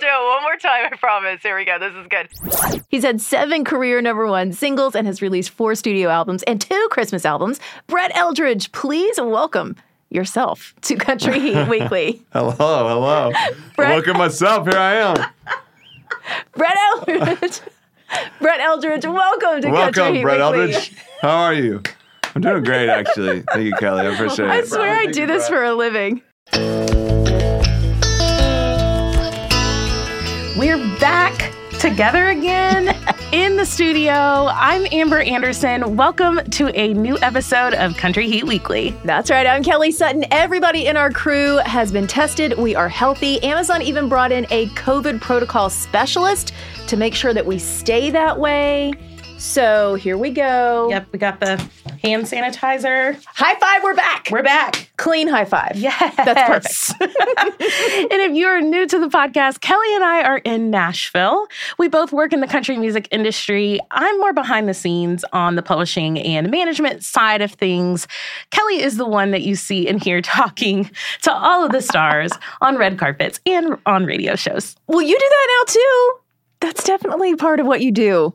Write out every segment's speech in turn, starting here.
do it one more time, I promise. Here we go. This is good. He's had seven career number one singles and has released four studio albums and two Christmas albums. Brett Eldredge, please welcome yourself to Country Heat Weekly. Hello, hello. Brett- Welcome myself. Here I am. Brett Eldredge. Brett Eldredge, welcome to Country Welcome, Heat Brett Weekly. Eldredge. How are you? I'm doing great, actually. Thank you, Kelly. I appreciate it. I swear I do this for a living. We're back together again in the studio. I'm Amber Anderson. Welcome to a new episode of Country Heat Weekly. That's right. I'm Kelly Sutton. Everybody in our crew has been tested. We are healthy. Amazon even brought in a COVID protocol specialist to make sure that we stay that way. So here we go. Yep, we got the hand sanitizer. High five. We're back. We're back. Clean high five. Yes. That's perfect. and if you're new to the podcast, Kelly and I are in Nashville. We both work in the country music industry. I'm more behind the scenes on the publishing and management side of things. Kelly is the one that you see and hear talking to all of the stars on red carpets and on radio shows. Well, you do that now too. That's definitely part of what you do.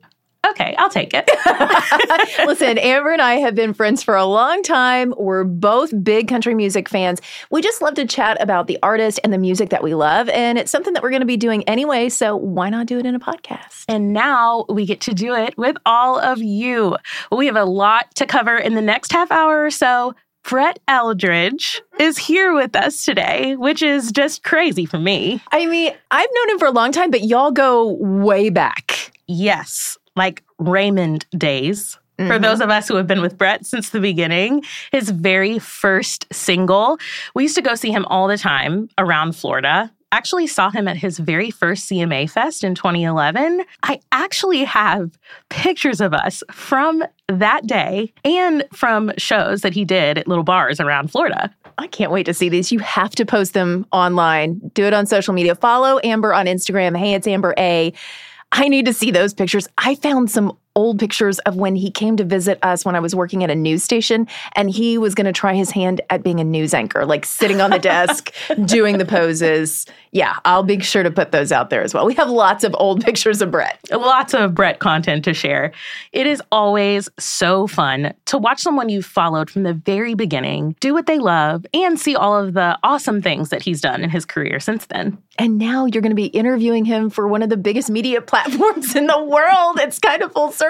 Okay, I'll take it. Listen, Amber and I have been friends for a long time. We're both big country music fans. We just love to chat about the artist and the music that we love. And it's something that we're going to be doing anyway. So why not do it in a podcast? And now we get to do it with all of you. We have a lot to cover in the next half hour or so. Brett Eldredge is here with us today, which is just crazy for me. I mean, I've known him for a long time, but y'all go way back. Yes, like Raymond days. For Mhm. those of us who have been with Brett since the beginning, his very first single, we used to go see him all the time around Florida. Actually, saw him at his very first CMA Fest in 2011. I actually have pictures of us from that day and from shows that he did at little bars around Florida. I can't wait to see these. You have to post them online. Do it on social media. Follow Amber on Instagram. Hey, it's Amber A. I need to see those pictures. I found some old pictures of when he came to visit us when I was working at a news station and he was going to try his hand at being a news anchor, like sitting on the desk, doing the poses. Yeah, I'll be sure to put those out there as well. We have lots of old pictures of Brett. lots of Brett content to share. It is always so fun to watch someone you've followed from the very beginning do what they love and see all of the awesome things that he's done in his career since then. And now you're going to be interviewing him for one of the biggest media platforms in the world. It's kind of full circle.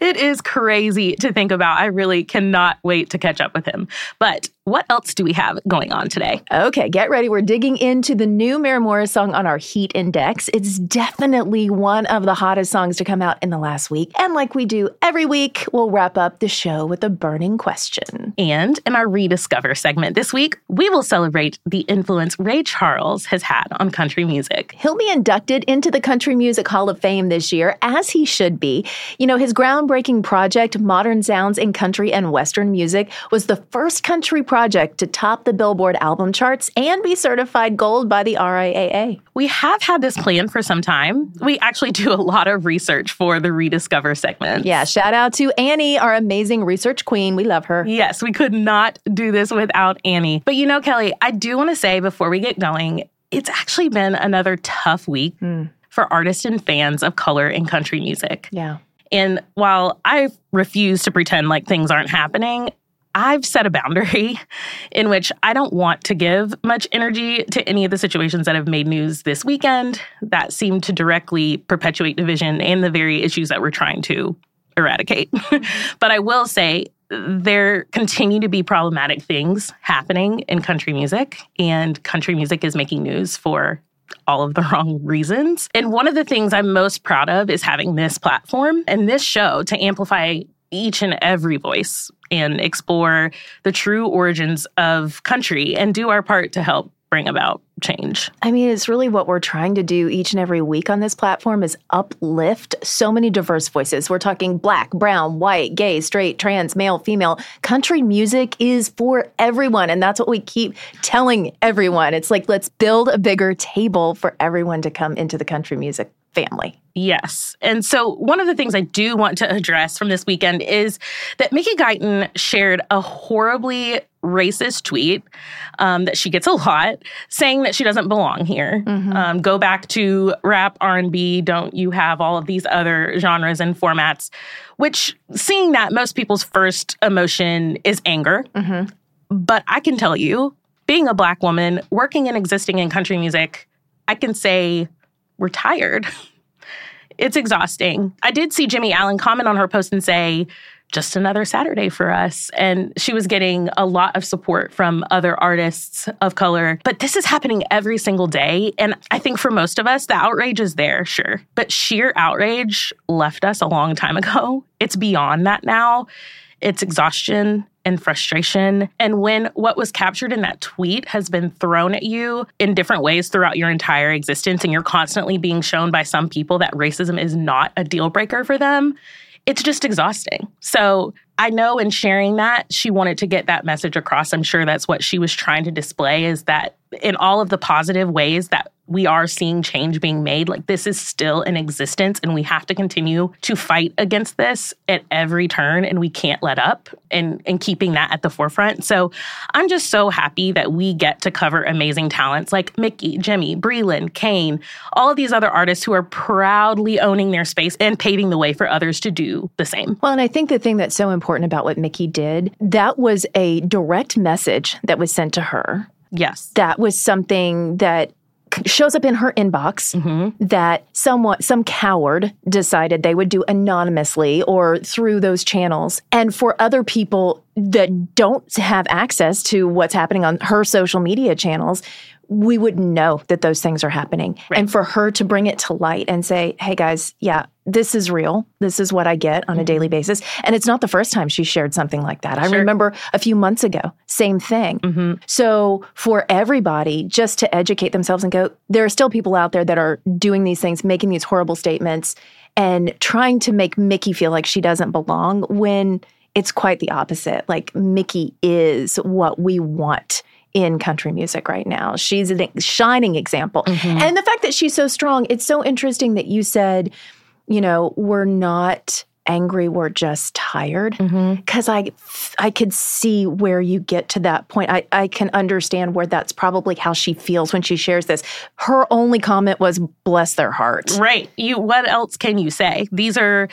It is crazy to think about. I really cannot wait to catch up with him. But what else do we have going on today? Okay, get ready. We're digging into the new Maren Morris song on our Heat Index. It's definitely one of the hottest songs to come out in the last week. And like we do every week, we'll wrap up the show with a burning question. And in our Rediscover segment this week, we will celebrate the influence Ray Charles has had on country music. He'll be inducted into the Country Music Hall of Fame this year, as he should be. You know, his groundbreaking project, Modern Sounds in Country and Western Music, was the first country project to top the Billboard album charts and be certified gold by the RIAA. We have had this plan for some time. We actually do a lot of research for the Rediscover segment. Yeah, shout out to Annie, our amazing research queen. We love her. Yes, we could not do this without Annie. But you know, Kelly, I do want to say before we get going, it's actually been another tough week hmm. for artists and fans of color in country music. Yeah. And while I refuse to pretend like things aren't happening, I've set a boundary in which I don't want to give much energy to any of the situations that have made news this weekend that seem to directly perpetuate division and the very issues that we're trying to eradicate. but I will say there continue to be problematic things happening in country music, and country music is making news for all of the wrong reasons. And one of the things I'm most proud of is having this platform and this show to amplify each and every voice and explore the true origins of country and do our part to help bring about change. I mean, it's really what we're trying to do each and every week on this platform is uplift so many diverse voices. We're talking black, brown, white, gay, straight, trans, male, female. Country music is for everyone. And that's what we keep telling everyone. It's like, let's build a bigger table for everyone to come into the country music family. Yes. And so, one of the things I do want to address from this weekend is that Mickey Guyton shared a horribly racist tweet um, that she gets a lot, saying that she doesn't belong here. Mm-hmm. Um, go back to rap, R and B. Don't you have all of these other genres and formats? Which, seeing that, most people's first emotion is anger. Mm-hmm. But I can tell you, being a black woman working and existing in country music, I can say we're tired. it's exhausting. I did see Jimmy Allen comment on her post and say, just another Saturday for us. And she was getting a lot of support from other artists of color. But this is happening every single day. And I think for most of us, the outrage is there, sure. But sheer outrage left us a long time ago. It's beyond that now. It's exhaustion and frustration. And when what was captured in that tweet has been thrown at you in different ways throughout your entire existence, and you're constantly being shown by some people that racism is not a deal breaker for them, it's just exhausting. So I know in sharing that, she wanted to get that message across. I'm sure that's what she was trying to display is that in all of the positive ways that we are seeing change being made. Like this is still in existence, and we have to continue to fight against this at every turn, and we can't let up and, and keeping that at the forefront. So I'm just so happy that we get to cover amazing talents like Mickey, Jimmy, Breland, Kane, all of these other artists who are proudly owning their space and paving the way for others to do the same. Well, and I think the thing that's so important about what Mickey did, that was a direct message that was sent to her Yes. That was something that shows up in her inbox mm-hmm. that someone some coward decided they would do anonymously or through those channels and for other people that don't have access to what's happening on her social media channels we wouldn't know that those things are happening. Right. And for her to bring it to light and say, hey guys, yeah, this is real. This is what I get on mm-hmm. a daily basis. And it's not the first time she shared something like that. Sure. I remember a few months ago, same thing. Mm-hmm. So for everybody, just to educate themselves and go, there are still people out there that are doing these things, making these horrible statements, and trying to make Mickey feel like she doesn't belong when it's quite the opposite. Like Mickey is what we want in country music right now. She's a shining example. Mm-hmm. And the fact that she's so strong, it's so interesting that you said, you know, we're not angry we're just tired because mm-hmm. i i could see where you get to that point I, I can understand where that's probably how she feels when she shares this her only comment was bless their heart right you what else can you say these are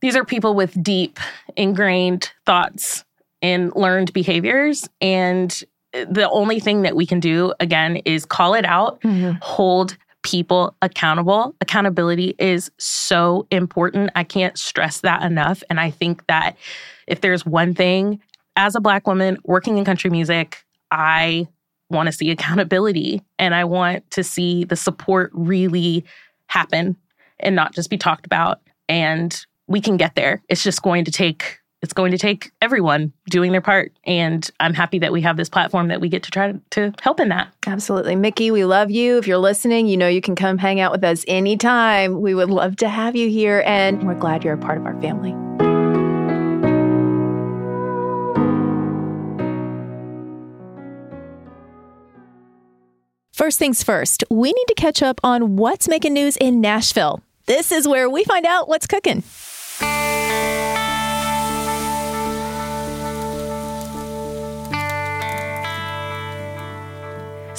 these are people with deep ingrained thoughts and learned behaviors and the only thing that we can do again is call it out, mm-hmm. hold people accountable. Accountability is so important. I can't stress that enough. And I think that if there's one thing as a Black woman working in country music, I want to see accountability and I want to see the support really happen and not just be talked about. And we can get there. It's just going to take it's going to take everyone doing their part. And I'm happy that we have this platform that we get to try to, to help in that. Absolutely. Mickey, we love you. If you're listening, you know you can come hang out with us anytime. We would love to have you here, and we're glad you're a part of our family. First things first, we need to catch up on what's making news in Nashville. This is where we find out what's cooking.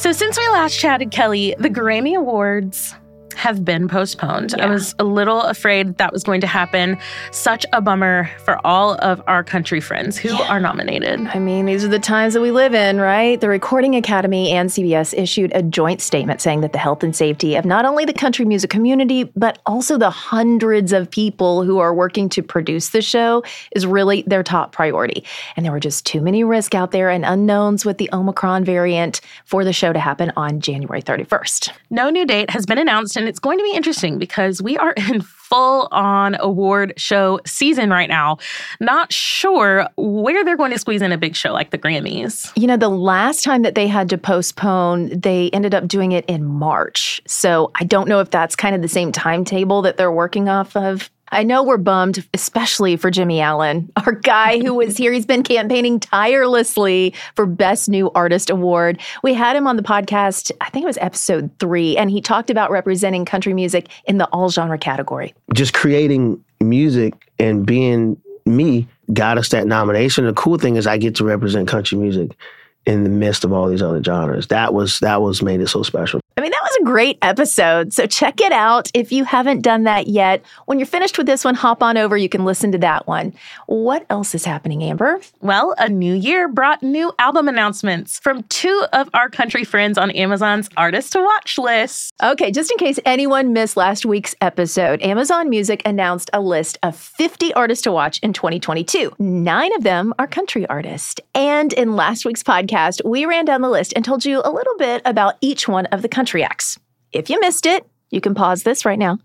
So, since we last chatted, Kelly, the Grammy Awards have been postponed. Yeah. I was a little afraid that was going to happen. Such a bummer for all of our country friends who yeah. are nominated. I mean, these are the times that we live in, right? The Recording Academy and CBS issued a joint statement saying that the health and safety of not only the country music community, but also the hundreds of people who are working to produce the show is really their top priority. And there were just too many risks out there and unknowns with the Omicron variant for the show to happen on January 31st. No new date has been announced and it's going to be interesting because we are in full on award show season right now. Not sure where they're going to squeeze in a big show like the Grammys. You know, the last time that they had to postpone, they ended up doing it in March. So I don't know if that's kind of the same timetable that they're working off of. I know we're bummed, especially for Jimmy Allen, our guy who was here. He's been campaigning tirelessly for Best New Artist Award. We had him on the podcast, I think it was episode three, and he talked about representing country music in the all genre category. Just creating music and being me got us that nomination. The cool thing is I get to represent country music in the midst of all these other genres. That was that was made it so special. I mean, that was a great episode. So check it out if you haven't done that yet. When you're finished with this one, hop on over. You can listen to that one. What else is happening, Amber? Well, a new year brought new album announcements from two of our country friends on Amazon's Artist to Watch list. Okay, just in case anyone missed last week's episode, Amazon Music announced a list of 50 artists to watch in 2022. Nine of them are country artists. And in last week's podcast, we ran down the list and told you a little bit about each one of the country acts. If you missed it, you can pause this right now,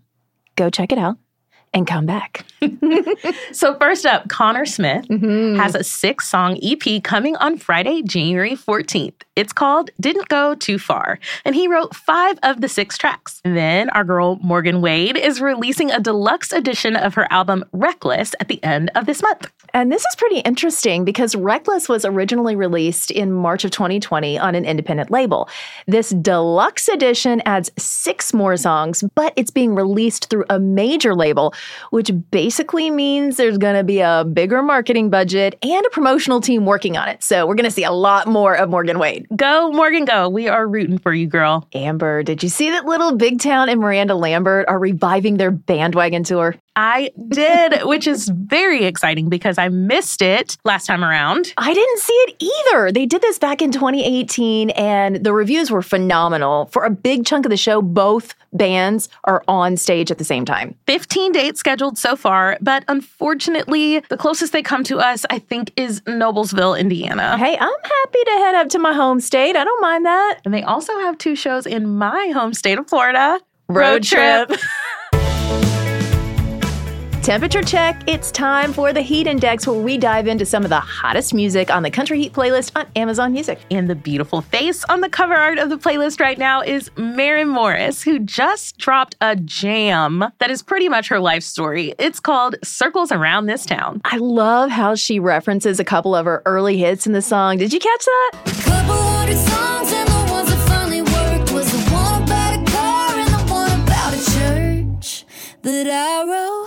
go check it out, and come back. So, first up, Connor Smith mm-hmm. has a six song EP coming on Friday, January 14th. It's called Didn't Go Too Far, and he wrote five of the six tracks. Then, our girl Morgan Wade is releasing a deluxe edition of her album Reckless at the end of this month. And this is pretty interesting because Reckless was originally released in March of 2020 on an independent label. This deluxe edition adds six more songs, but it's being released through a major label, which basically means there's going to be a bigger marketing budget and a promotional team working on it. So we're going to see a lot more of Morgan Wade. Go, Morgan, go. We are rooting for you, girl. Amber, did you see that Little Big Town and Miranda Lambert are reviving their bandwagon tour? I did, which is very exciting because I missed it last time around. I didn't see it either. They did this back in 2018 and the reviews were phenomenal. For a big chunk of the show, both bands are on stage at the same time. 15 dates scheduled so far, but unfortunately, the closest they come to us, I think, is Noblesville, Indiana. Hey, I'm happy to head up to my home state. I don't mind that. And they also have two shows in my home state of Florida. Road trip. Temperature check. It's time for the Heat Index, where we dive into some of the hottest music on the Country Heat playlist on Amazon Music. And the beautiful face on the cover art of the playlist right now is Maren Morris, who just dropped a jam that is pretty much her life story. It's called Circles Around This Town. I love how she references a couple of her early hits in the song. Did you catch that? Couple hundred songs and the ones that finally worked was the one about a car and the one about a church that I wrote.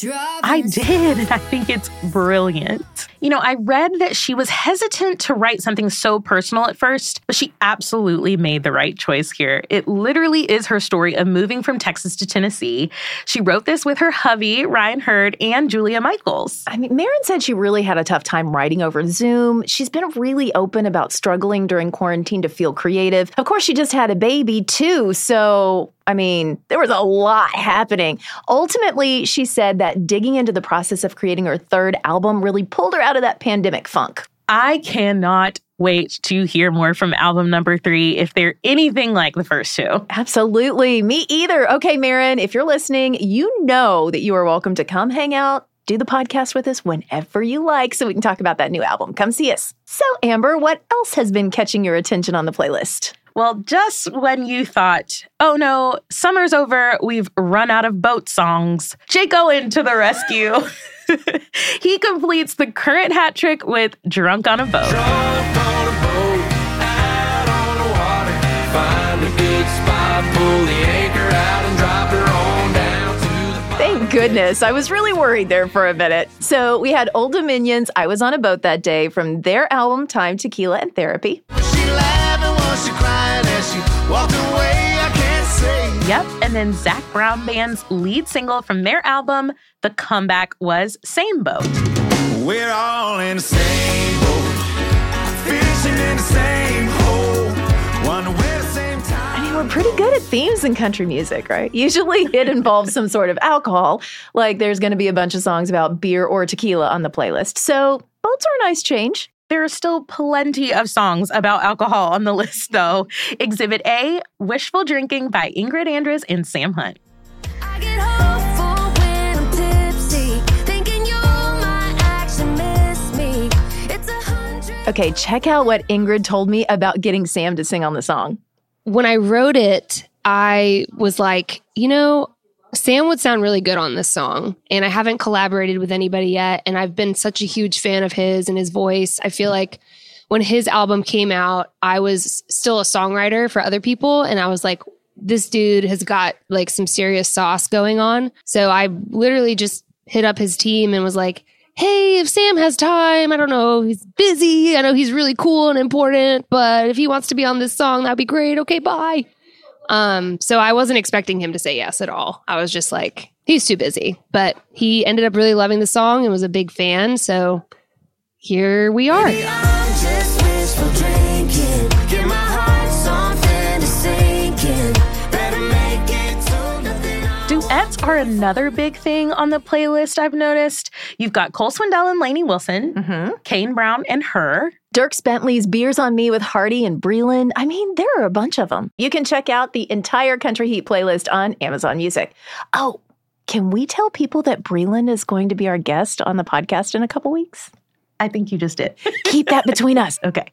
Driving I did, and I think it's brilliant. You know, I read that she was hesitant to write something so personal at first, but she absolutely made the right choice here. It literally is her story of moving from Texas to Tennessee. She wrote this with her hubby, Ryan Hurd, and Julia Michaels. I mean, Maren said she really had a tough time writing over Zoom. She's been really open about struggling during quarantine to feel creative. Of course, she just had a baby too, so I mean, there was a lot happening. Ultimately, she said that digging into the process of creating her third album really pulled her out of that pandemic funk. I cannot wait to hear more from album number three if they're anything like the first two. Absolutely. Me either. Okay, Maren, if you're listening, you know that you are welcome to come hang out, do the podcast with us whenever you like so we can talk about that new album. Come see us. So, Amber, what else has been catching your attention on the playlist? Well, just when you thought, oh no, summer's over, we've run out of boat songs, Jake Owen to the rescue. he completes the current hat trick with Drunk on a Boat. Drunk on a boat, out on the water. Find a good spot, pull the anchor out and drop her on down to the Thank goodness. I was really worried there for a minute. So, we had Old Dominion's, I Was on a Boat That Day from their album Time, Tequila, and Therapy. She laughing while she crying as she walked away. I can't say. Yep. And then Zac Brown Band's lead single from their album, The Comeback, was Same Boat. We're all in the same boat, fishing in the same hole. Wonder where the same time. I mean, we're pretty good at themes in country music, right? Usually it involves some sort of alcohol, like there's going to be a bunch of songs about beer or tequila on the playlist. So, boats are a nice change. There are still plenty of songs about alcohol on the list, though. Exhibit A Wishful Drinking by Ingrid Andress and Sam Hunt. I get hopeful when I'm tipsy, thinking you might actually miss me. It's a hundred. Okay, check out what Ingrid told me about getting Sam to sing on the song. when I wrote it, I was like, you know, Sam would sound really good on this song, and I haven't collaborated with anybody yet. And I've been such a huge fan of his and his voice. I feel like when his album came out, I was still a songwriter for other people, and I was like, this dude has got like some serious sauce going on. So I literally just hit up his team and was like, hey, if Sam has time, I don't know, he's busy. I know he's really cool and important, but if he wants to be on this song, that'd be great. Okay, bye. Um, so I wasn't expecting him to say yes at all. I was just like, he's too busy. But he ended up really loving the song and was a big fan. So here we are. I'm just wishful drinking. Give my heart something to sink in. Better make it to nothing. I'm Duets are another big thing on the playlist I've noticed. You've got Cole Swindell and Lainey Wilson, Mm-hmm. Kane Brown and her. Dierks Bentley's Beers on Me with Hardy and Breland. I mean, there are a bunch of them. You can check out the entire Country Heat playlist on Amazon Music. Oh, can we tell people that Breland is going to be our guest on the podcast in a couple weeks? I think you just did. Keep that between us. okay.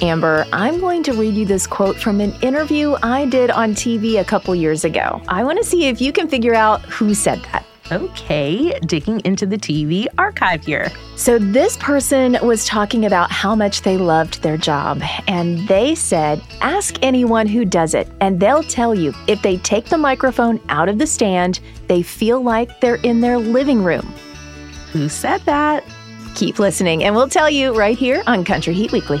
Amber, I'm going to read you this quote from an interview I did on TV a couple years ago. I want to see if you can figure out who said that. Okay, digging into the TV archive here. So, this person was talking about how much they loved their job, and they said, Ask anyone who does it, and they'll tell you if they take the microphone out of the stand, they feel like they're in their living room. Who said that? Keep listening, and we'll tell you right here on Country Heat Weekly.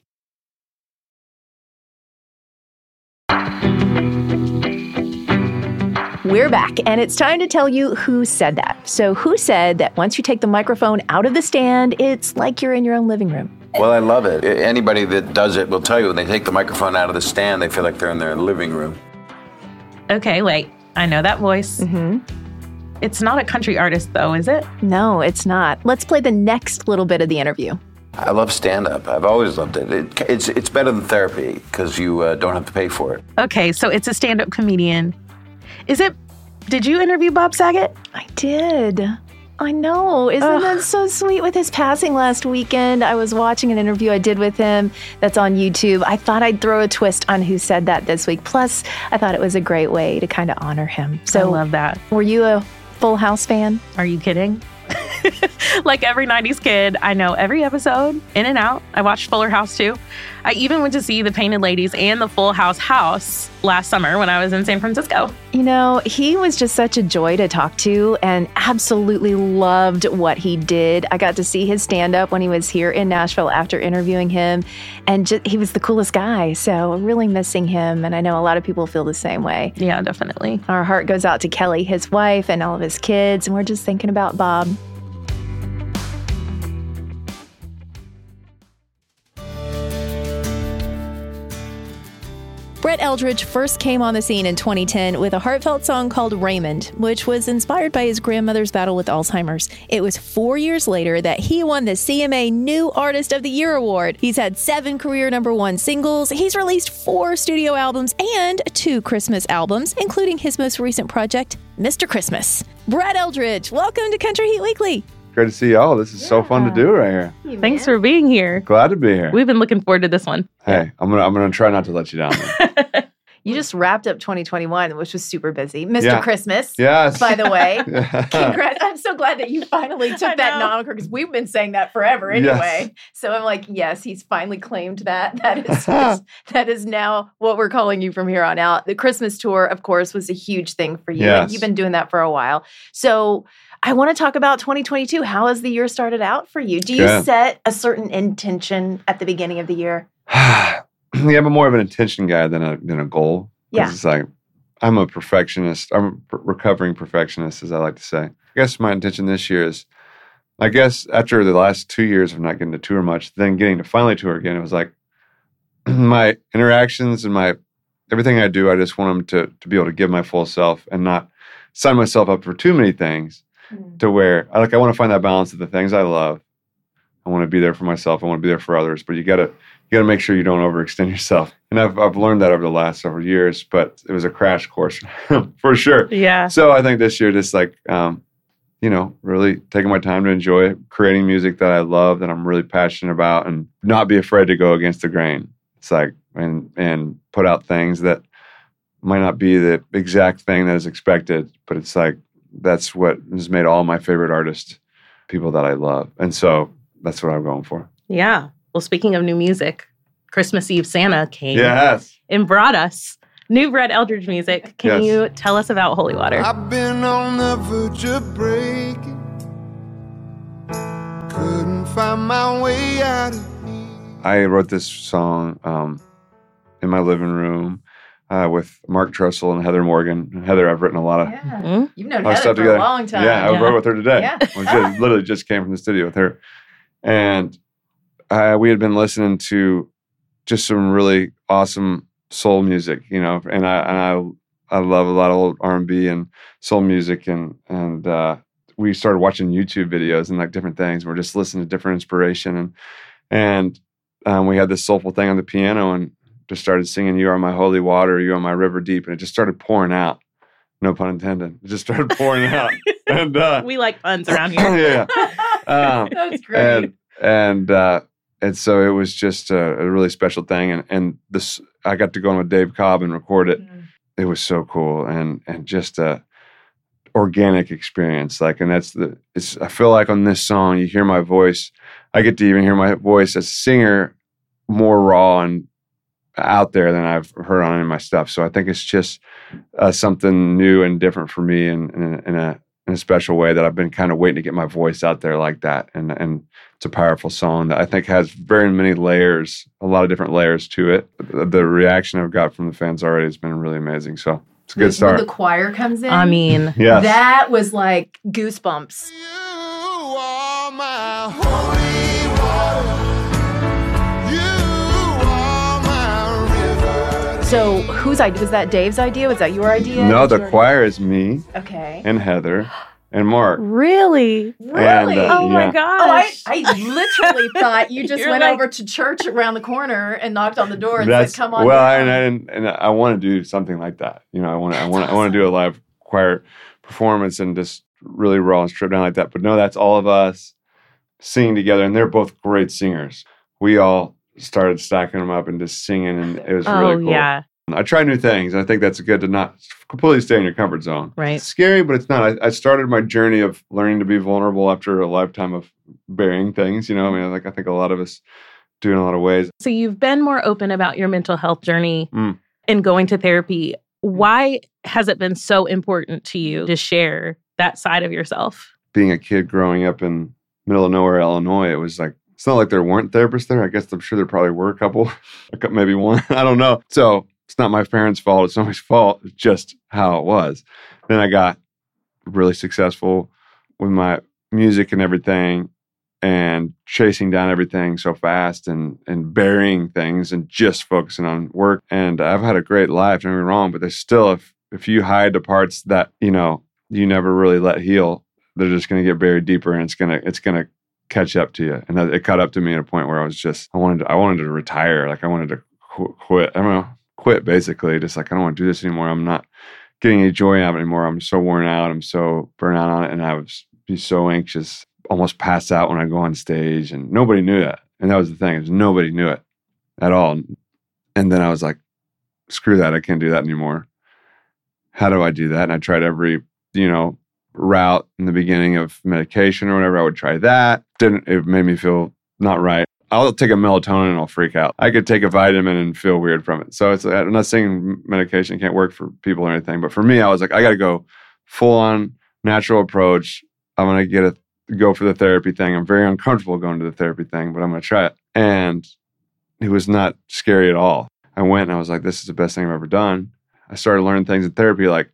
We're back, and it's time to tell you who said that. So, who said that once you take the microphone out of the stand, it's like you're in your own living room? Well, I love it. Anybody that does it will tell you when they take the microphone out of the stand, they feel like they're in their living room. Okay, wait. I know that voice. Mm-hmm. It's not a country artist, though, is it? No, it's not. Let's play the next little bit of the interview. I love stand up. I've always loved it. it it's, it's better than therapy because you uh, don't have to pay for it. Okay, so it's a stand up comedian. Is it? Did you interview Bob Saget? I did. I know. Isn't that so sweet with his passing last weekend? I was watching an interview I did with him that's on YouTube. I thought I'd throw a twist on who said that this week. Plus, I thought it was a great way to kind of honor him. So I love that. were you a Full House fan? Are you kidding? like every 90s kid, I know every episode in and out. I watched Fuller House too. I even went to see the Painted Ladies and the Full House House last summer when I was in San Francisco. You know, he was just such a joy to talk to and absolutely loved what he did. I got to see his stand up when he was here in Nashville after interviewing him, and ju- he was the coolest guy. So, really missing him. And I know a lot of people feel the same way. Yeah, definitely. Our heart goes out to Kelly, his wife, and all of his kids, and we're just thinking about Bob. Brett Eldredge first came on the scene in 2010 with a heartfelt song called Raymond, which was inspired by his grandmother's battle with Alzheimer's. It was four years later that he won the CMA New Artist of the Year award. He's had seven career number one singles, he's released four studio albums and two Christmas albums, including his most recent project, Mr. Christmas. Brett Eldredge, welcome to Country Heat Weekly. Great to see y'all. This is so fun to do right here. Thanks for being here. Glad to be here. We've been looking forward to this one. Hey, I'm gonna I'm gonna try not to let you down. You just wrapped up 2021, which was super busy. Mr. Yeah. Christmas, Yes. by the way. Yeah. Congrats. I'm so glad that you finally took that know. moniker because we've been saying that forever Yes. anyway. So I'm like, yes, he's finally claimed that. That is that is now what we're calling you from here on out. The Christmas tour, of course, was a huge thing for you. And Yes. you've been doing that for a while. So I want to talk about 2022. How has the year started out for you? Do you Good. set a certain intention at the beginning of the year? yeah, I'm more of an intention guy than a than a goal. Yeah. It's like I'm a perfectionist. I'm a recovering perfectionist, as I like to say. I guess my intention this year is, I guess after the last two years of not getting to tour much, then getting to finally tour again, it was like my interactions and my everything I do. I just want them to to be able to give my full self and not sign myself up for too many things to where I like I want to find that balance of the things I love. I want to be there for myself. I want to be there for others. But you gotta you gotta make sure you don't overextend yourself. And I've I've learned that over the last several years. But it was a crash course for sure. Yeah. So I think this year, just like um, you know, really taking my time to enjoy it, creating music that I love, that I'm really passionate about, and not be afraid to go against the grain. It's like and and put out things that might not be the exact thing that is expected, but it's like that's what has made all my favorite artists people that I love, and so that's what I'm going for. Yeah. Well, speaking of new music, Christmas Eve Santa came Yes. and brought us new Brett Eldredge music. Can Yes. you tell us about Holy Water? I've been on the verge of breaking. Couldn't find my way out of I wrote this song um, in my living room uh, with Mark Trussell and Heather Morgan. And Heather, I've written a lot of Yeah. Hmm? You've known Heather stuff for together. a long time. Yeah, I wrote with her today. Yeah. Well, she literally just came from the studio with her, and uh, we had been listening to just some really awesome soul music, you know, and I and I I love a lot of old R and B and soul music, and and uh, we started watching YouTube videos and like different things. We're just listening to different inspiration, and and um, we had this soulful thing on the piano, and just started singing "You Are My Holy Water, You Are My River Deep," and it just started pouring out. No pun intended. It just started pouring out, and uh, We like puns around here. yeah. Um, That's great. and and uh, and so it was just a, a really special thing, and and this I got to go on with Dave Cobb and record it. Mm. It was so cool, and and just a organic experience. Like, and that's the it's. I feel like on this song, you hear my voice. I get to even hear my voice as a singer more raw and out there than I've heard on any of my stuff. So I think it's just uh, something new and different for me, and in, in, a in a special way that I've been kind of waiting to get my voice out there like that. And and it's a powerful song that I think has very many layers, a lot of different layers to it. The, the reaction I've got from the fans already has been really amazing. So it's a good when start. the choir comes in, I mean, Yes. that was like goosebumps. So whose idea was that? Dave's idea? Was that your idea? no, the you- choir is me Okay. and Heather and Mark. really? Really? And, uh, Oh my yeah. gosh. Oh, I, I literally thought you just You're went like- over to church around the corner and knocked on the door and That's said, "Come on." well, down." and I didn't, and I want to do something like that. You know, I want to, I want, I want to do a live choir performance and just really raw and stripped down like that. But no, that's all of us singing together, and they're both great singers. We all started stacking them up and just singing, and it was Oh, really cool. yeah. I try new things. I think that's good to not completely stay in your comfort zone. Right. It's scary, but it's not. I, I started my journey of learning to be vulnerable after a lifetime of burying things. You know, I mean, like I think a lot of us do in a lot of ways. So you've been more open about your mental health journey Mm. and going to therapy. Why has it been so important to you to share that side of yourself? being a kid growing up in middle of nowhere, Illinois, it was like it's not like there weren't therapists there. I guess I'm sure there probably were a couple, maybe one. I don't know. So it's not my parents' fault. It's nobody's fault. It's just how it was. Then I got really successful with my music and everything, and chasing down everything so fast and and burying things and just focusing on work. And I've had a great life. Don't get me wrong, but there's still if if you hide the parts that you know you never really let heal, they're just going to get buried deeper, and it's gonna it's gonna catch up to you. And it caught up to me at a point where I was just I wanted to, I wanted to retire, like I wanted to qu- quit. I don't know, quit basically. Just like I don't want to do this anymore. I'm not getting any joy out of it anymore. I'm so worn out. I'm so burnt out on it, and I was be so anxious, almost pass out when I go on stage, and nobody knew that. And that was the thing is nobody knew it at all. And then I was like screw that. I can't do that anymore. How do I do that? And I tried every, you know, route in the beginning of medication or whatever. I would try that. Didn't, it made me feel not right. I'll take a melatonin and I'll freak out. I could take a vitamin and feel weird from it. So it's, I'm not saying medication can't work for people or anything, but for me, I was like, I got to go full on natural approach. I'm to get a go for the therapy thing. I'm very uncomfortable going to the therapy thing, but I'm to try it. And it was not scary at all. I went and I was like, this is the best thing I've ever done. I started learning things in therapy like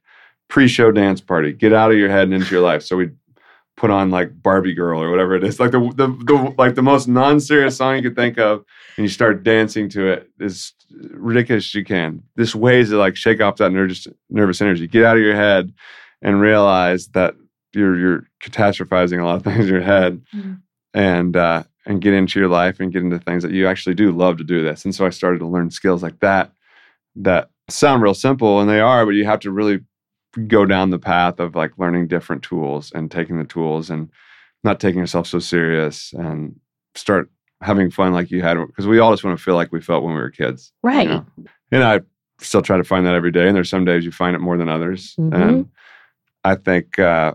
pre-show dance party, get out of your head and into your life. So we put on like Barbie Girl or whatever it is, like the, the, the like the most non-serious song you could think of, and you start dancing to it as ridiculous as you can. This ways to like shake off that nervous nervous energy, get out of your head, and realize that you're you're catastrophizing a lot of things in your head, Mhm. and uh, and get into your life and get into things that you actually do love to do this. And so I started to learn skills like that that sound real simple, and they are, but you have to really go down the path of like learning different tools and taking the tools and not taking yourself so serious and start having fun like you had because we all just want to feel like we felt when we were kids you Right. know? and i still try to find that every day and there's some days you find it more than others Mhm. and i think uh,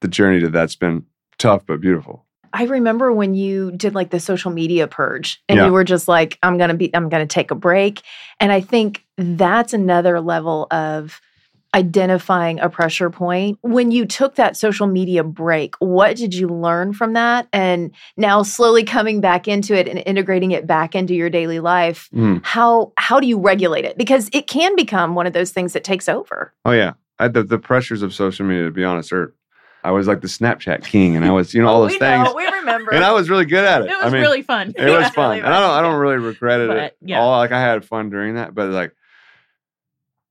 the journey to that's been tough but beautiful I remember when you did like the social media purge and Yeah. you were just like, I'm going to be, I'm going to take a break. And I think that's another level of identifying a pressure point. When you took that social media break, what did you learn from that? And now slowly coming back into it and integrating it back into your daily life, Mm. how, how do you regulate it? Because it can become one of those things that takes over. oh yeah I, the, the pressures of social media to be honest are i was like the snapchat king and i was you know all those we things know, we remember. and i was really good at it It I was mean, really fun. It was fun, Really and I don't. I don't really regret it But, at yeah. all. Like I had fun during that, but like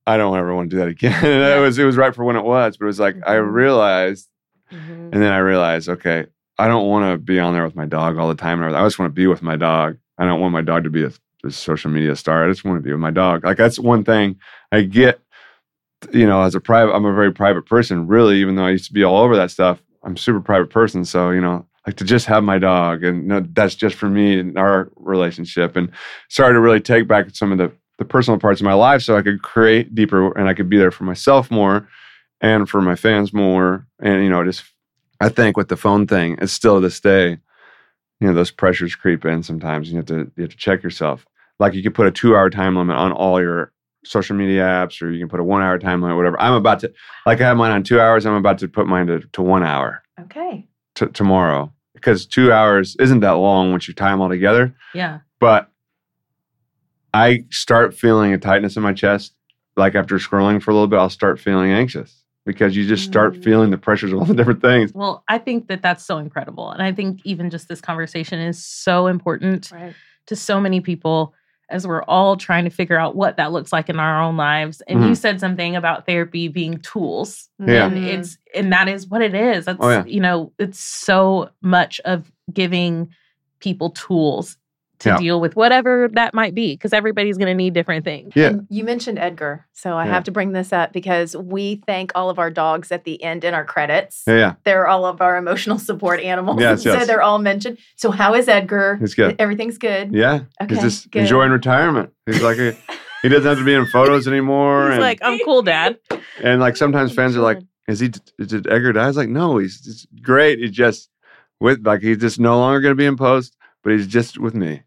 I don't ever want to do that again. Yeah. it was. It was right for when it was, but it was like I Mhm. realized, Mhm. and then I realized, okay, I don't want to be on there with my dog all the time. and I just want to be with my dog. I don't want my dog to be a, a social media star. I just want to be with my dog. Like that's one thing I get. You know, as a private, I'm a very private person. Really, even though I used to be all over that stuff, I'm a super private person. So you know, like to just have my dog and no, that's just for me and our relationship and started to really take back some of the, the personal parts of my life so I could create deeper and I could be there for myself more and for my fans more. And, you know, just, I think with the phone thing, it's still to this day, you know, those pressures creep in sometimes. You have to, you have to check yourself. Like you could put a two hour time limit on all your social media apps or you can put a one hour time limit, whatever. I'm about to, like I have mine on two hours. I'm about to put mine to, to one hour Okay. t- tomorrow because two hours isn't that long once you tie them all together. Yeah. But I start feeling a tightness in my chest. Like after scrolling for a little bit, I'll start feeling anxious because you just start Mm. feeling the pressures of all the different things. Well, I think that that's so incredible. And I think even just this conversation is so important Right. to so many people as we're all trying to figure out what that looks like in our own lives. And you Mhm. said something about therapy being tools. Yeah. And it's and that is what it is. That's Oh, yeah. you know, it's so much of giving people tools to Yeah. deal with whatever that might be because everybody's going to need different things. Yeah. And you mentioned Edgar, so I Yeah. have to bring this up because we thank all of our dogs at the end in our credits. Yeah, yeah. They're all of our emotional support animals. Yes, so they're all mentioned. So how is Edgar? He's good. Everything's good. Yeah. Okay, He's just good. enjoying retirement. He's like, a, he doesn't have to be in photos anymore. He's and, like, I'm cool, dad. and like sometimes fans are like, is he, did Edgar die? I was like, no, he's, he's great. He's just with, like, he's just no longer going to be in post, but he's just with me.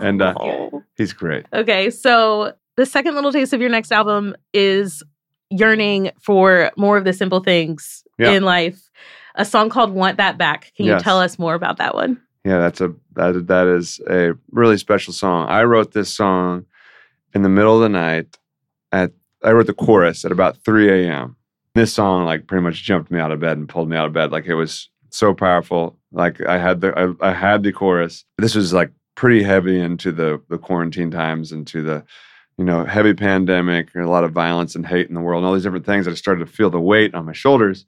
And uh, he's great. Okay, so the second little taste of your next album is yearning for more of the simple things Yeah. in life. A song called "Want That Back." Can you tell us more about that one? Yeah, that's a that that is a really special song. I wrote this song in the middle of the night. At I wrote the chorus at about 3 a.m. This song like pretty much jumped me out of bed and pulled me out of bed. Like it was so powerful. Like I had the I, I had the chorus. This was like pretty heavy into the the quarantine times, into the you know heavy pandemic, and a lot of violence and hate in the world, and all these different things. I started to feel the weight on my shoulders,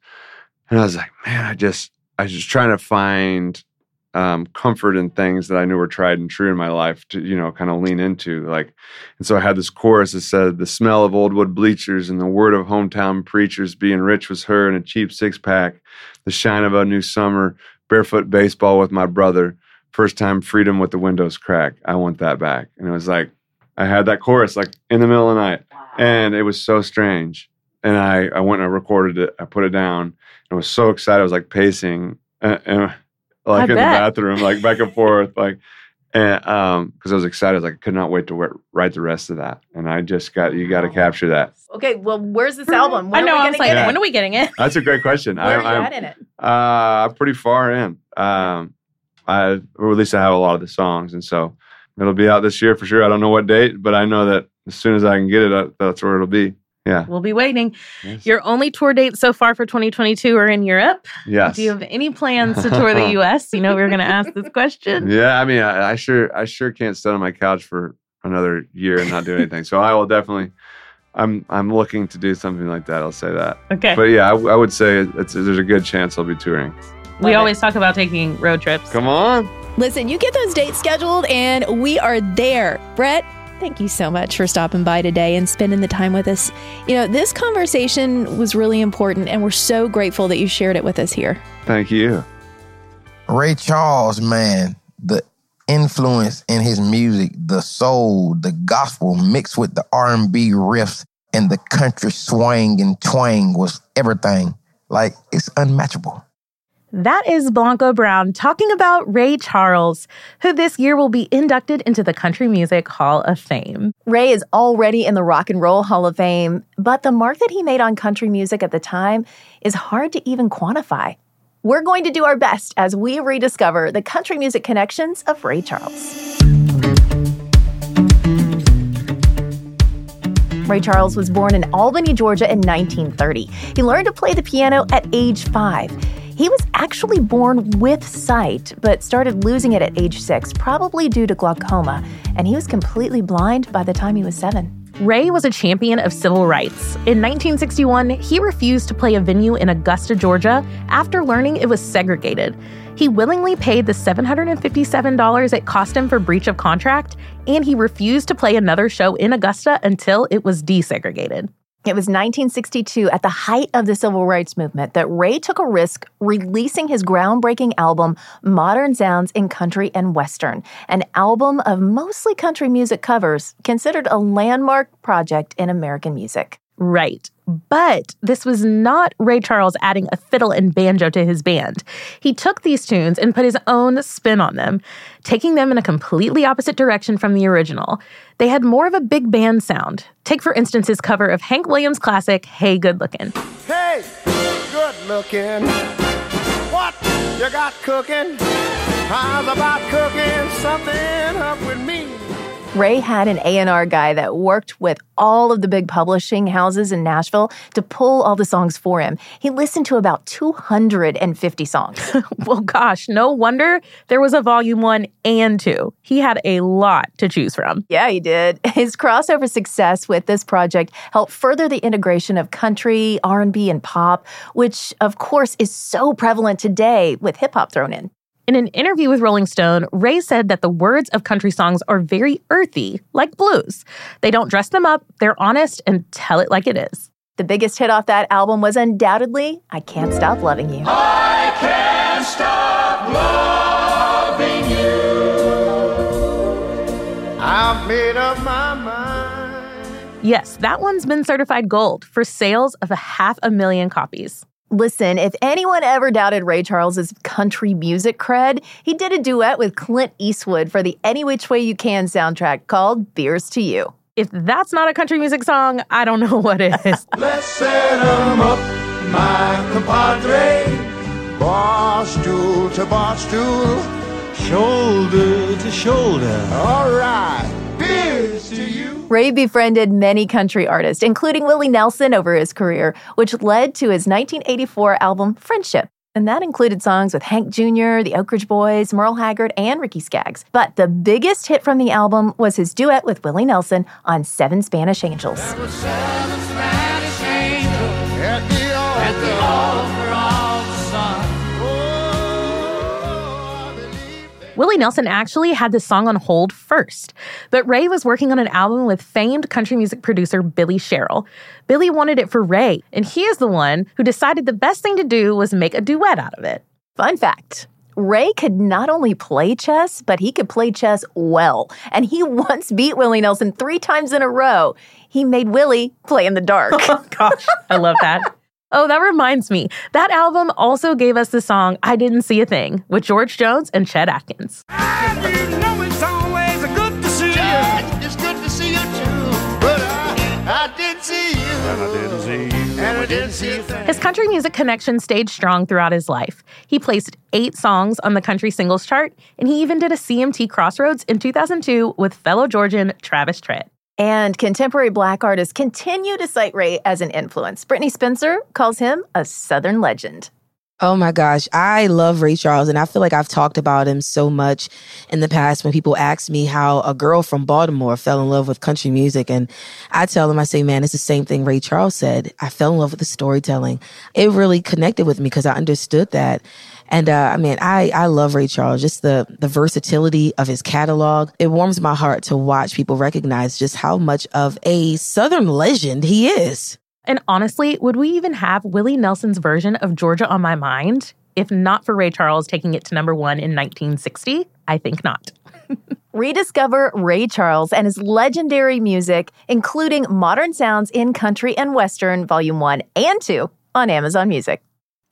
and I was like, man, I just I was just trying to find um, comfort in things that I knew were tried and true in my life to, you know, kind of lean into. Like, and so I had this chorus that said, The smell of old wood bleachers and the word of hometown preachers being rich was her in a cheap six pack, the shine of a new summer, barefoot baseball with my brother, first time freedom with the windows crack. I want that back. And it was like, I had that chorus like in the middle of the night, and it was so strange. And I I went and I recorded it. I put it down. And I was so excited. I was like pacing, uh, uh, like I in the bathroom, like back and forth, like. And um, because I was excited, I was like, I could not wait to wi- write the rest of that. And I just got, you got to capture that. Okay, well, where's this album? I know. are we I was gonna like, get it? when are we getting it? That's a great question. Where I, are you I'm, at in it? Uh, pretty far in. Um, I or at least I have a lot of the songs, and so it'll be out this year for sure. I don't know what date, but I know that as soon as I can get it, uh, that's where it'll be. Yeah. We'll be waiting. Yes. Your only tour dates so far for 2022 are in Europe. Yes. Do you have any plans to tour the US? You know, we were going to ask this question. yeah. I mean, I, I sure, I sure can't sit on my couch for another year and not do anything. so I will definitely. I'm, I'm looking to do something like that. I'll say that. Okay. But yeah, I, I would say it's, there's a good chance I'll be touring. we Love it. always talk about taking road trips. Come on. Listen, you get those dates scheduled and we are there. Brett, thank you so much for stopping by today and spending the time with us. You know, this conversation was really important and we're so grateful that you shared it with us here. Thank you. Ray Charles, man, the influence in his music, the soul, the gospel mixed with the R&B riffs and the country swing and twang was everything. Like it's unmatchable. That is Blanco Brown talking about Ray Charles, who this year will be inducted into the Country Music Hall of Fame. Ray is already in the Rock and Roll Hall of Fame, but the mark that he made on country music at the time is hard to even quantify. We're going to do our best as we rediscover the country music connections of Ray Charles. Ray Charles was born in Albany, Georgia in 1930. He learned to play the piano at age five. He was actually born with sight, but started losing it at age six, probably due to glaucoma, and he was completely blind by the time he was seven. Ray was a champion of civil rights. In 1961, he refused to play a venue in Augusta, Georgia, after learning it was segregated. He willingly paid the $757 it cost him for breach of contract, and he refused to play another show in Augusta until it was desegregated. It was 1962, at the height of the civil rights movement, that Ray took a risk releasing his groundbreaking album, Modern Sounds in Country and Western, an album of mostly country music covers, considered a landmark project in American music. Right. But this was not Ray Charles adding a fiddle and banjo to his band. He took these tunes and put his own spin on them, taking them in a completely opposite direction from the original. They had more of a big band sound. Take, for instance, his cover of Hank Williams' classic, Hey Good Lookin'. Hey, good looking. What you got cooking? How's about cooking something up with me? Ray had an A&R guy that worked with all of the big publishing houses in Nashville to pull all the songs for him. He listened to about 250 songs. well, gosh, no wonder there was a volume one and two. He had a lot to choose from. Yeah, he did. His crossover success with this project helped further the integration of country, R&B, and pop, which of course is so prevalent today with hip hop thrown in. In an interview with Rolling Stone, Ray said that the words of country songs are very earthy, like blues. They don't dress them up, they're honest and tell it like it is. The biggest hit off that album was undoubtedly I Can't Stop Loving You. I can't stop loving you. I've made up my mind. Yes, that one's been certified gold for sales of a half a million copies. Listen, if anyone ever doubted Ray Charles's country music cred, he did a duet with Clint Eastwood for the Any Which Way You Can soundtrack called Beers to You. If that's not a country music song, I don't know what is. Let's set 'em up, my compadre. Bar stool to bar stool, shoulder to shoulder. All right, to you. Ray befriended many country artists, including Willie Nelson, over his career, which led to his 1984 album Friendship. And that included songs with Hank Jr., the Oak Ridge Boys, Merle Haggard, and Ricky Skaggs. But the biggest hit from the album was his duet with Willie Nelson on Seven Spanish Angels. Willie Nelson actually had this song on hold first, but Ray was working on an album with famed country music producer Billy Sherrill. Billy wanted it for Ray, and he is the one who decided the best thing to do was make a duet out of it. Fun fact Ray could not only play chess, but he could play chess well. And he once beat Willie Nelson three times in a row. He made Willie play in the dark. Oh, gosh, I love that. Oh, that reminds me. That album also gave us the song I Didn't See a Thing with George Jones and Chet Atkins. You know it's always good to see you. It's good to see you too. But I, I did see you. And I didn't see you. And I didn't see a. His country music connection stayed strong throughout his life. He placed eight songs on the country singles chart, and he even did a CMT Crossroads in 2002 with fellow Georgian Travis Tritt. And contemporary black artists continue to cite Ray as an influence. Brittney Spencer calls him a Southern legend. Oh my gosh, I love Ray Charles, and I feel like I've talked about him so much in the past when people ask me how a girl from Baltimore fell in love with country music. And I tell them, I say, man, it's the same thing Ray Charles said. I fell in love with the storytelling. It really connected with me because I understood that. And uh, I mean, I I love Ray Charles. Just the the versatility of his catalog. It warms my heart to watch people recognize just how much of a Southern legend he is. And honestly, would we even have Willie Nelson's version of Georgia on My Mind if not for Ray Charles taking it to number one in 1960? I think not. Rediscover Ray Charles and his legendary music, including modern sounds in country and western, volume 1 and 2 on Amazon Music.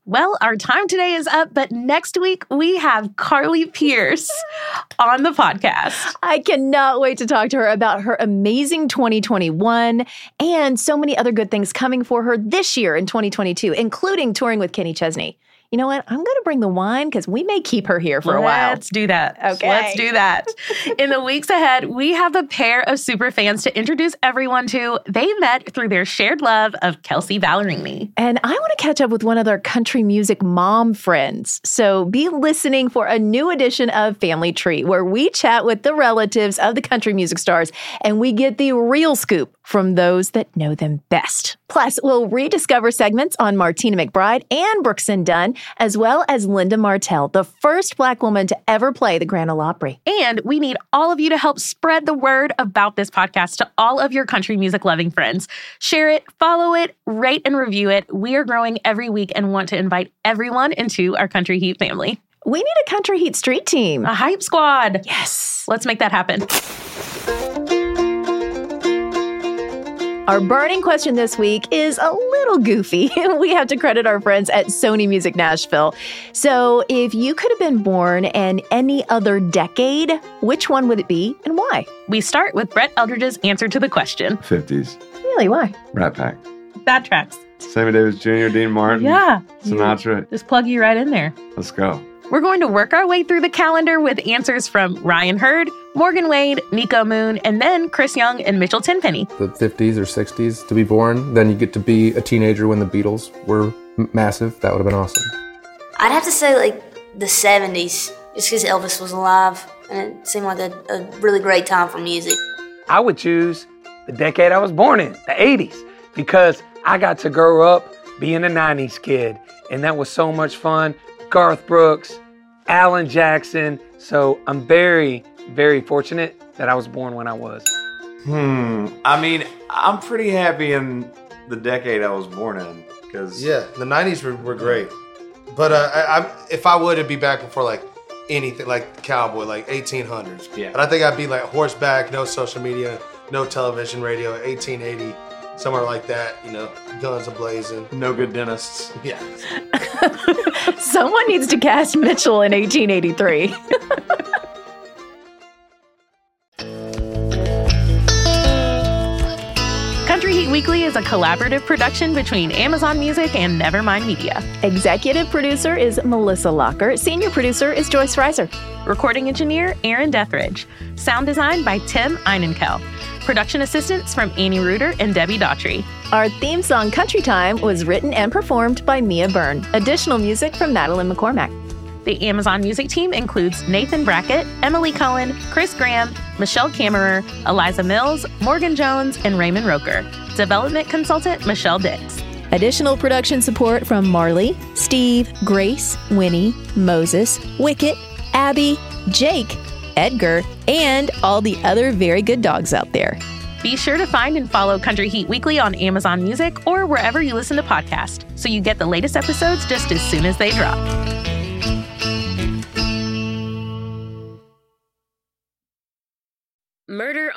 Well, our time today is up, but next week we have Carly Pearce on the podcast. I cannot wait to talk to her about her amazing 2021 and so many other good things coming for her this year in 2022, including touring with Kenny Chesney. You know what? I'm going to bring the wine because we may keep her here for a while. Let's do that. Okay. Let's do that. In the weeks ahead, we have a pair of super fans to introduce everyone to. They met through their shared love of Kelsea Ballerini. And I want to catch up with one of their country music mom friends. So be listening for a new edition of Family Tree, where we chat with the relatives of the country music stars and we get the real scoop from those that know them best. Plus, we'll rediscover segments on Martina McBride and Brooks & Dunn, as well as Linda Martell, the first Black woman to ever play the Grand Ole Opry. And we need all of you to help spread the word about this podcast to all of your country music loving friends. Share it, follow it, rate and review it. We are growing every week and want to invite everyone into our Country Heat family. We need a Country Heat Street team. A hype squad. Yes. Let's make that happen. Our burning question this week is a little goofy. we have to credit our friends at Sony Music Nashville. So, if you could have been born in any other decade, which one would it be and why? We start with Brett Eldredge's answer to the question. 50s. Really, why? Rat Pack. Bad tracks. Sammy Davis Jr., Dean Martin. Yeah. Sinatra. Just plug you right in there. Let's go. We're going to work our way through the calendar with answers from Ryan Hurd, Morgan Wade, Niko Moon, and then Chris Young and Mitchell Tenpenny. the 50s or 60s to be born. Then you get to be a teenager when the Beatles were m- massive. That would have been awesome. I'd have to say like the 70s, just because Elvis was alive and it seemed like a, a really great time for music. I would choose the decade I was born in, the 80s, because I got to grow up being a 90s kid, and that was so much fun. Garth Brooks, Alan Jackson. So I'm very, very fortunate that I was born when I was. Hmm. I mean, I'm pretty happy in the decade I was born in because Yeah, the '90s were, were great, but uh, I, I, if I would, it'd be back before like anything, like cowboy, like 1800s. Yeah. But I think I'd be like horseback, no social media, no television, radio, 1880, somewhere like that. You know, guns ablazing. No good dentists. Yeah. Someone needs to cast Mitchell in 1883. Weekly is a collaborative production between Amazon Music and Nevermind Media. Executive producer is Melissa Locker. Senior producer is Joyce Reiser. Recording engineer Aaron Dethridge. Sound design by Tim Einenkel. Production assistants from Annie Reuter and Debbie Daughtry. Our theme song, Country Time, was written and performed by Mia Byrne. Additional music from Madeline McCormack. The Amazon music team includes Nathan Brackett, Emily Cohen, Chris Graham, Michelle Kammerer, Eliza Mills, Morgan Jones, and Raymond Roker. Development consultant Michelle Dix. Additional production support from Marley, Steve, Grace, Winnie, Moses, Wicket, Abby, Jake, Edgar, and all the other very good dogs out there. Be sure to find and follow Country Heat Weekly on Amazon Music or wherever you listen to podcasts so you get the latest episodes just as soon as they drop.